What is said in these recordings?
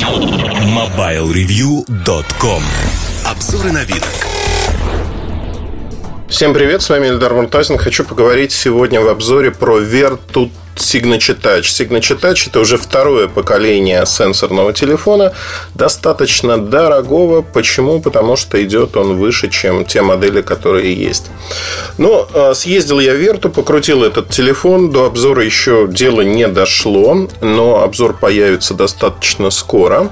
MobileReview.com Обзоры на вид. Всем привет, с вами Эльдар Муртазин. Хочу поговорить сегодня в обзоре про Vertu Signature Touch. Signature Touch это уже второе поколение сенсорного телефона, достаточно дорогого. Почему? Потому что идет он выше, чем те модели, которые есть. Но ну, съездил я в Верту, покрутил этот телефон. До обзора еще дело не дошло, но обзор появится достаточно скоро.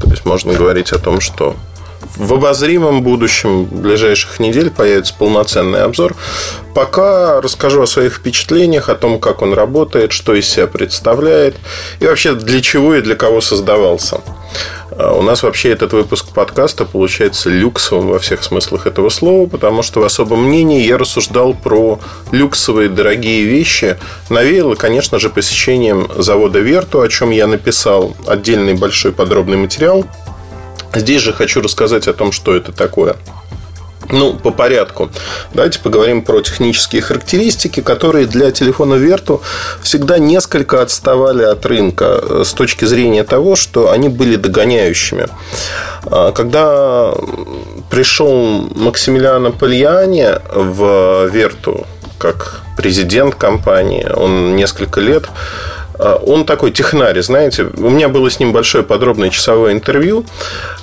То есть можно говорить о том, что в обозримом будущем, ближайших недель, появится полноценный обзор. Пока расскажу о своих впечатлениях, о том, как он работает, что из себя представляет и вообще для чего и для кого создавался. А у нас вообще этот выпуск подкаста получается люксовым во всех смыслах этого слова, потому что в особом мнении я рассуждал про люксовые дорогие вещи. Навеяло, конечно же, посещением завода Верту, о чем я написал отдельный большой подробный материал – Здесь же хочу рассказать о том, что это такое. Ну, по порядку. Давайте поговорим про технические характеристики, которые для телефона Верту всегда несколько отставали от рынка э, с точки зрения того, что они были догоняющими. А, когда пришел Максимилиано Пальяни в Верту как президент компании, он несколько лет он такой технарь, знаете. У меня было с ним большое подробное часовое интервью.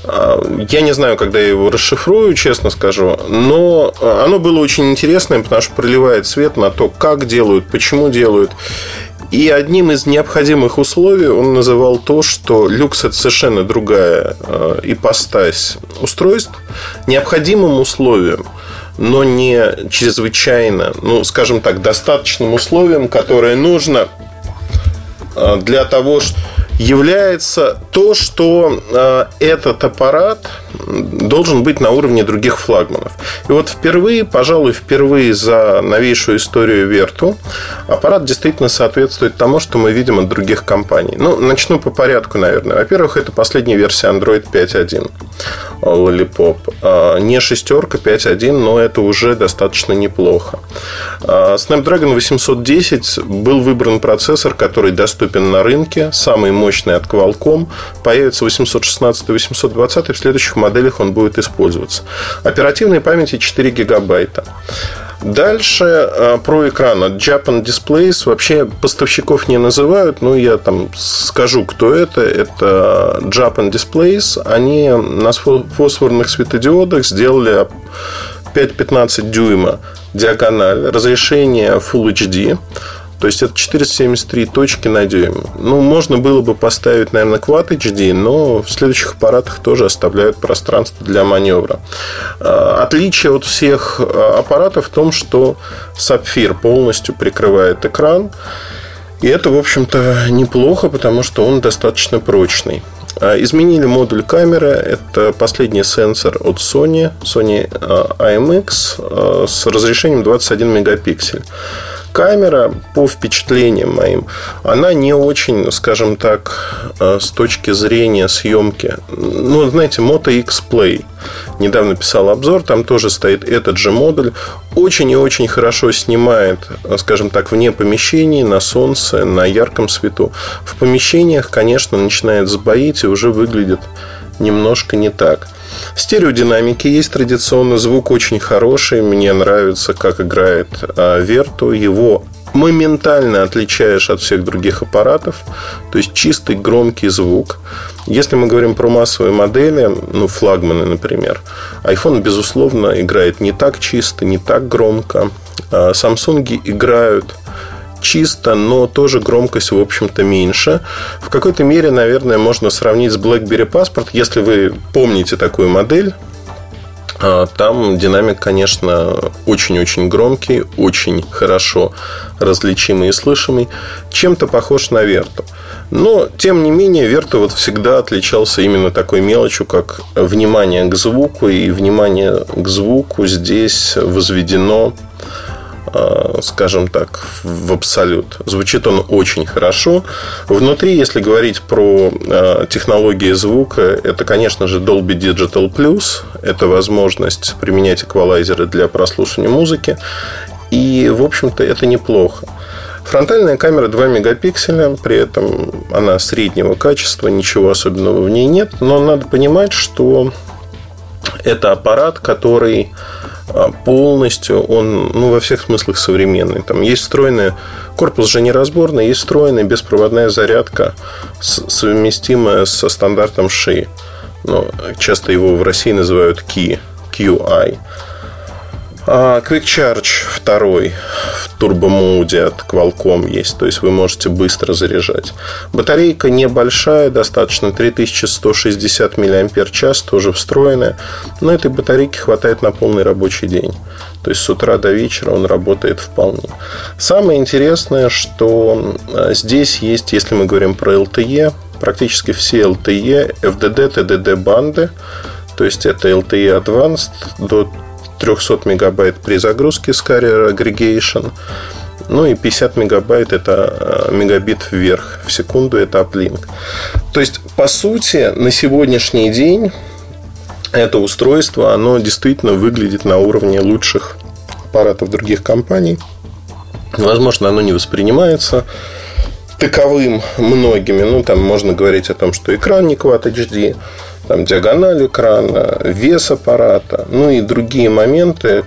А, я не знаю, когда я его расшифрую, честно скажу. Но оно было очень интересное, потому что проливает свет на то, как делают, почему делают. И одним из необходимых условий он называл то, что люкс это совершенно другая а, ипостась устройств. Необходимым условием но не чрезвычайно, ну, скажем так, достаточным условием, которое нужно для того, что является то, что э, этот аппарат должен быть на уровне других флагманов. И вот впервые, пожалуй, впервые за новейшую историю Верту аппарат действительно соответствует тому, что мы видим от других компаний. Ну, начну по порядку, наверное. Во-первых, это последняя версия Android 5.1 Lollipop. А, не шестерка 5.1, но это уже достаточно неплохо. А, Snapdragon 810 был выбран процессор, который доступен на рынке, самый мощный от Qualcomm. Появится 816 и 820 в следующих моделях он будет использоваться. Оперативной памяти 4 гигабайта. Дальше э, про экран от Japan Displays. Вообще поставщиков не называют, но я там скажу, кто это. Это Japan Displays. Они на фосфорных светодиодах сделали 5-15 дюйма диагональ, разрешение Full HD. То есть это 473 точки на дюйм. Ну, можно было бы поставить, наверное, Quad HD, но в следующих аппаратах тоже оставляют пространство для маневра. А, отличие от всех а, аппаратов в том, что сапфир полностью прикрывает экран. И это, в общем-то, неплохо, потому что он достаточно прочный. А, изменили модуль камеры. Это последний сенсор от Sony, Sony IMX с разрешением 21 мегапиксель камера, по впечатлениям моим, она не очень, скажем так, э, с точки зрения съемки. Ну, знаете, Moto X Play. Недавно писал обзор, там тоже стоит этот же модуль. Очень и очень хорошо снимает, э, скажем так, вне помещений, на солнце, на ярком свету. В помещениях, конечно, начинает сбоить и уже выглядит немножко не так. Стереодинамики есть традиционно, звук очень хороший, мне нравится, как играет а, Верту, его моментально отличаешь от всех других аппаратов, то есть чистый громкий звук. Если мы говорим про массовые модели, ну, флагманы, например, iPhone, безусловно, играет не так чисто, не так громко. А Samsung играют чисто, но тоже громкость, в общем-то, меньше. В какой-то мере, наверное, можно сравнить с BlackBerry Passport, если вы помните такую модель. А, там динамик, конечно, очень-очень громкий, очень хорошо различимый и слышимый. Чем-то похож на Верту. Но, тем не менее, Верта вот всегда отличался именно такой мелочью, как внимание к звуку. И внимание к звуку здесь возведено скажем так, в абсолют. Звучит он очень хорошо. Внутри, если говорить про э, технологии звука, это, конечно же, Dolby Digital Plus. Это возможность применять эквалайзеры для прослушивания музыки. И, в общем-то, это неплохо. Фронтальная камера 2 мегапикселя, при этом она среднего качества, ничего особенного в ней нет. Но надо понимать, что это аппарат, который а, полностью, он ну, во всех смыслах современный. Там есть встроенный, корпус же неразборный, есть встроенная беспроводная зарядка, совместимая со стандартом ши. Ну, часто его в России называют QI. QI. А Quick Charge второй в турбомоуде от Qualcomm есть, то есть вы можете быстро заряжать. Батарейка небольшая, достаточно 3160 мАч, тоже встроенная, но этой батарейки хватает на полный рабочий день. То есть с утра до вечера он работает вполне. Самое интересное, что а, здесь есть, если мы говорим про LTE, практически все LTE, FDD, TDD банды, то есть это LTE Advanced до 300 мегабайт при загрузке с Carrier Aggregation. Ну и 50 мегабайт это э, мегабит вверх в секунду, это uplink. То есть, по сути, на сегодняшний день это устройство, оно действительно выглядит на уровне лучших аппаратов других компаний. Возможно, оно не воспринимается таковым многими. Ну, там можно говорить о том, что экран не Quad HD, там, диагональ экрана, вес аппарата, ну и другие моменты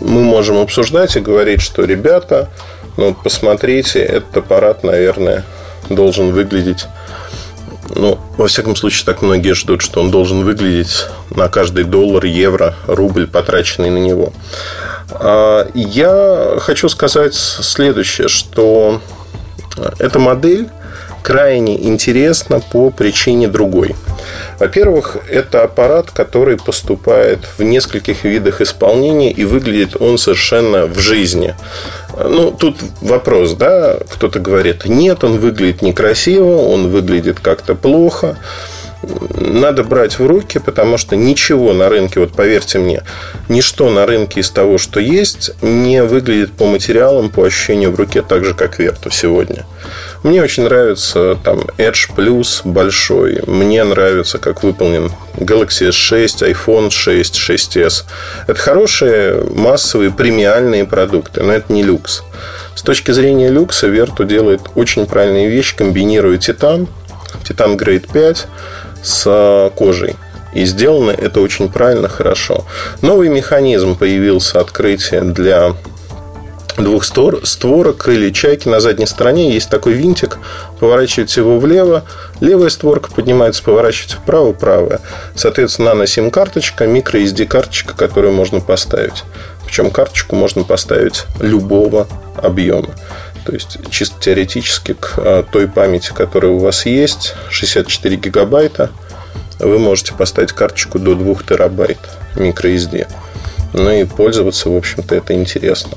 мы можем обсуждать и говорить, что ребята, ну посмотрите, этот аппарат, наверное, должен выглядеть ну, во всяком случае, так многие ждут, что он должен выглядеть на каждый доллар, евро, рубль, потраченный на него. А, я хочу сказать следующее, что эта модель крайне интересна по причине другой. Во-первых, это аппарат, который поступает в нескольких видах исполнения и выглядит он совершенно в жизни. Ну, тут вопрос, да, кто-то говорит, нет, он выглядит некрасиво, он выглядит как-то плохо надо брать в руки, потому что ничего на рынке, вот поверьте мне, ничто на рынке из того, что есть, не выглядит по материалам, по ощущению в руке так же, как Верту сегодня. Мне очень нравится там Edge Plus большой. Мне нравится, как выполнен Galaxy S6, iPhone 6, 6s. Это хорошие массовые премиальные продукты, но это не люкс. С точки зрения люкса Верту делает очень правильные вещи, комбинируя титан, титан Grade 5 с кожей. И сделано это очень правильно, хорошо. Новый механизм появился открытие для двух створок, крылья чайки. На задней стороне есть такой винтик. Поворачиваете его влево. Левая створка поднимается, поворачиваете вправо, правая. Соответственно, нано-сим-карточка, микро-SD-карточка, которую можно поставить. Причем карточку можно поставить любого объема. То есть, чисто теоретически к а, той памяти, которая у вас есть, 64 гигабайта, вы можете поставить карточку до 2 терабайт microSD. Ну и пользоваться, в общем-то, это интересно.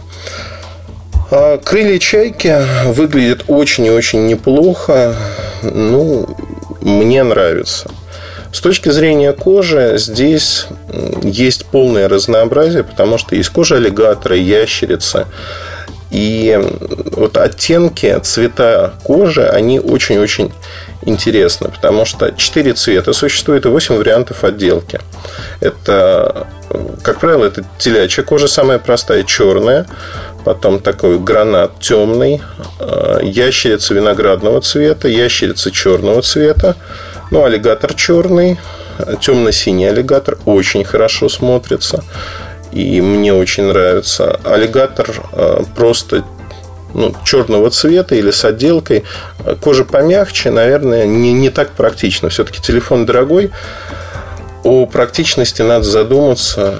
А крылья чайки выглядят очень и очень неплохо. Ну, мне нравится. С точки зрения кожи, здесь есть полное разнообразие, потому что есть кожа аллигатора, ящерицы. И вот оттенки, цвета кожи, они очень-очень интересны, потому что 4 цвета существует и 8 вариантов отделки. Это, как правило, это телячья кожа, самая простая, черная, потом такой гранат темный, э, ящерица виноградного цвета, ящерица черного цвета, ну, аллигатор черный, темно-синий аллигатор очень хорошо смотрится и мне очень нравится. Аллигатор э, просто ну, черного цвета или с отделкой. Кожа помягче, наверное, не, не так практично. Все-таки телефон дорогой. О практичности надо задуматься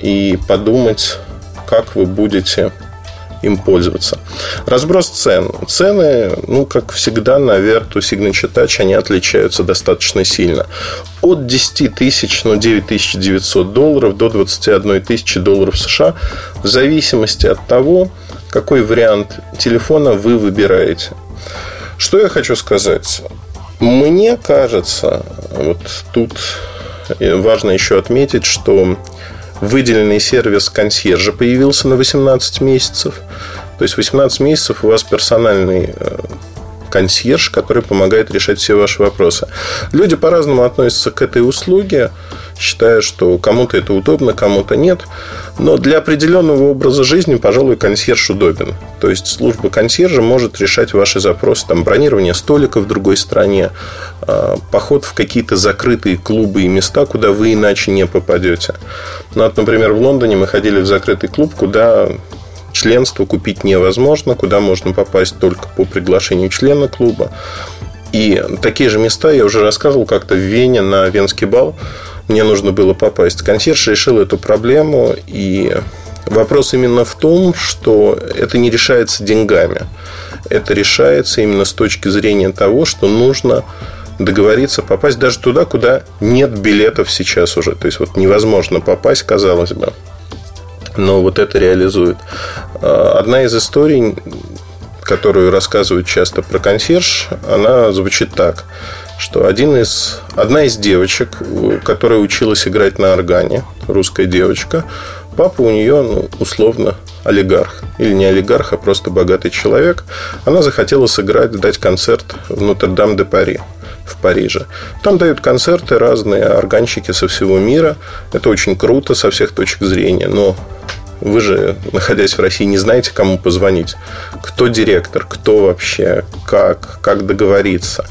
и подумать, как вы будете им пользоваться. Разброс цен. Цены, ну, как всегда, на Vertu Signature Touch, они отличаются достаточно сильно. От 10 тысяч, ну, 9900 долларов до 21 тысячи долларов США, в зависимости от того, какой вариант телефона вы выбираете. Что я хочу сказать? Мне кажется, вот тут важно еще отметить, что выделенный сервис консьержа появился на 18 месяцев. То есть 18 месяцев у вас персональный э, консьерж, который помогает решать все ваши вопросы. Люди по-разному относятся к этой услуге, считая, что кому-то это удобно, кому-то нет. Но для определенного образа жизни, пожалуй, консьерж удобен. То есть служба консьержа может решать ваши запросы, там, бронирование столика в другой стране, а, поход в какие-то закрытые клубы и места, куда вы иначе не попадете. Ну, вот, например, в Лондоне мы ходили в закрытый клуб, куда членство купить невозможно, куда можно попасть только по приглашению члена клуба. И такие же места я уже рассказывал как-то в Вене на Венский бал. Мне нужно было попасть. Консьерж решил эту проблему. И вопрос именно в том, что это не решается деньгами. Это решается именно с точки зрения того, что нужно договориться попасть даже туда, куда нет билетов сейчас уже. То есть вот невозможно попасть, казалось бы но вот это реализует. А, одна из историй, которую рассказывают часто про консьерж, она звучит так, что один из, одна из девочек, которая училась играть на органе, русская девочка, папа у нее, ну, условно, олигарх. Или не олигарх, а просто богатый человек. Она захотела сыграть, дать концерт в Нотр-Дам-де-Пари в Париже. Там дают концерты разные органщики со всего мира. Это очень круто со всех точек зрения. Но вы же, находясь в России, не знаете, кому позвонить. Кто директор, кто вообще, как, как договориться.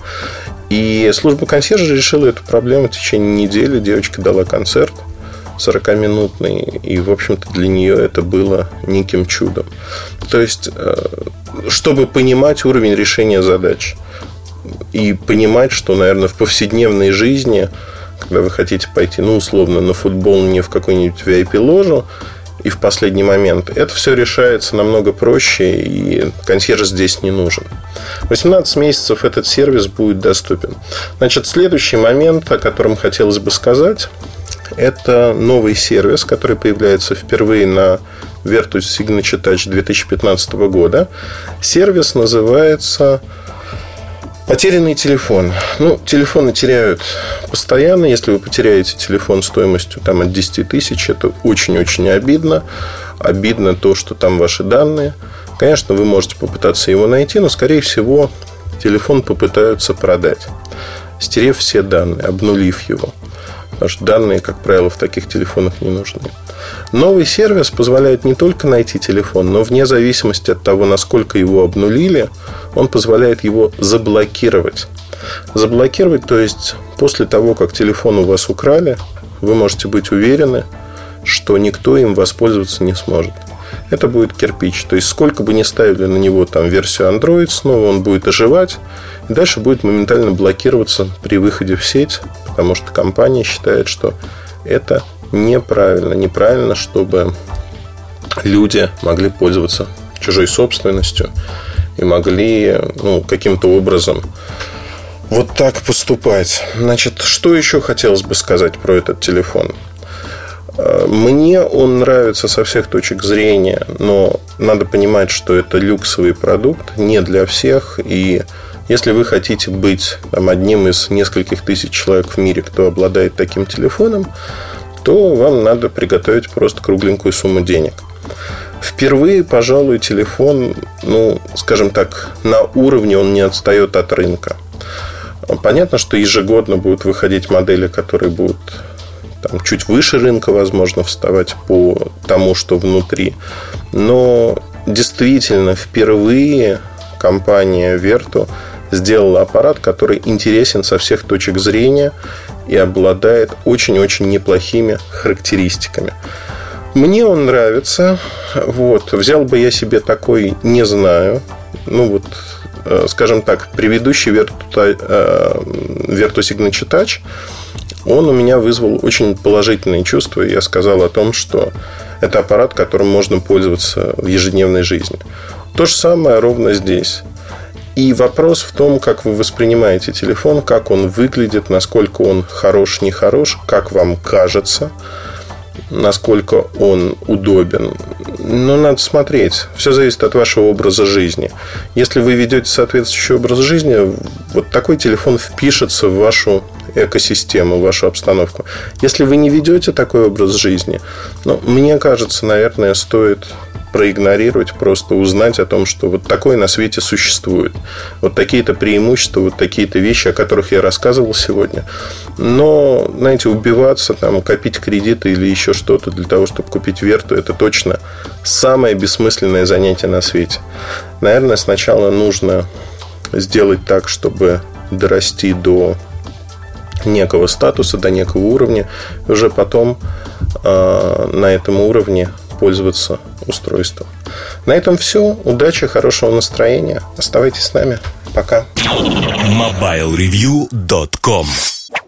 И служба консьержа решила эту проблему в течение недели. Девочка дала концерт 40-минутный. И, в общем-то, для нее это было неким чудом. То есть, э, чтобы понимать уровень решения задач и понимать, что, наверное, в повседневной жизни, когда вы хотите пойти, ну, условно, на футбол не в какую-нибудь VIP-ложу, и в последний момент. Это все решается намного проще, и консьерж здесь не нужен. 18 месяцев этот сервис будет доступен. Значит, следующий момент, о котором хотелось бы сказать, это новый сервис, который появляется впервые на Vertus Signature Touch 2015 года. Сервис называется Потерянный телефон. Ну, телефоны теряют постоянно. Если вы потеряете телефон стоимостью там, от 10 тысяч, это очень-очень обидно. Обидно то, что там ваши данные. Конечно, вы можете попытаться его найти, но, скорее всего, телефон попытаются продать, стерев все данные, обнулив его. Что данные, как правило, в таких телефонах не нужны. Новый сервис позволяет не только найти телефон, но вне зависимости от того, насколько его обнулили, он позволяет его заблокировать. Заблокировать, то есть после того, как телефон у вас украли, вы можете быть уверены, что никто им воспользоваться не сможет. Это будет кирпич. То есть, сколько бы ни ставили на него там версию Android, снова он будет оживать. И дальше будет моментально блокироваться при выходе в сеть, потому что компания считает, что это неправильно. Неправильно, чтобы люди могли пользоваться чужой собственностью и могли ну, каким-то образом вот так поступать. Значит, что еще хотелось бы сказать про этот телефон? Мне он нравится со всех точек зрения, но надо понимать, что это люксовый продукт, не для всех. И если вы хотите быть там, одним из нескольких тысяч человек в мире, кто обладает таким телефоном, то вам надо приготовить просто кругленькую сумму денег. Впервые, пожалуй, телефон, ну, скажем так, на уровне он не отстает от рынка. Понятно, что ежегодно будут выходить модели, которые будут там, чуть выше рынка, возможно, вставать по тому, что внутри. Но действительно, впервые компания Vertu сделала аппарат, который интересен со всех точек зрения и обладает очень-очень неплохими характеристиками. Мне он нравится. Вот. Взял бы я себе такой, не знаю. Ну, вот, э, скажем так, предыдущий Vertu, э, Vertu Signature Touch, он у меня вызвал очень положительные чувства. Я сказал о том, что это аппарат, которым можно пользоваться в ежедневной жизни. То же самое ровно здесь. И вопрос в том, как вы воспринимаете телефон, как он выглядит, насколько он хорош, не хорош, как вам кажется, насколько он удобен. Но надо смотреть. Все зависит от вашего образа жизни. Если вы ведете соответствующий образ жизни, вот такой телефон впишется в вашу экосистему, вашу обстановку. Если вы не ведете такой образ жизни, ну, мне кажется, наверное, стоит проигнорировать, просто узнать о том, что вот такое на свете существует. Вот такие-то преимущества, вот такие-то вещи, о которых я рассказывал сегодня. Но, знаете, убиваться, там, копить кредиты или еще что-то для того, чтобы купить верту, это точно самое бессмысленное занятие на свете. Наверное, сначала нужно сделать так, чтобы дорасти до некого статуса, до некого уровня, уже потом э, на этом уровне пользоваться устройством. На этом все. Удачи, хорошего настроения. Оставайтесь с нами. Пока. MobileReview.com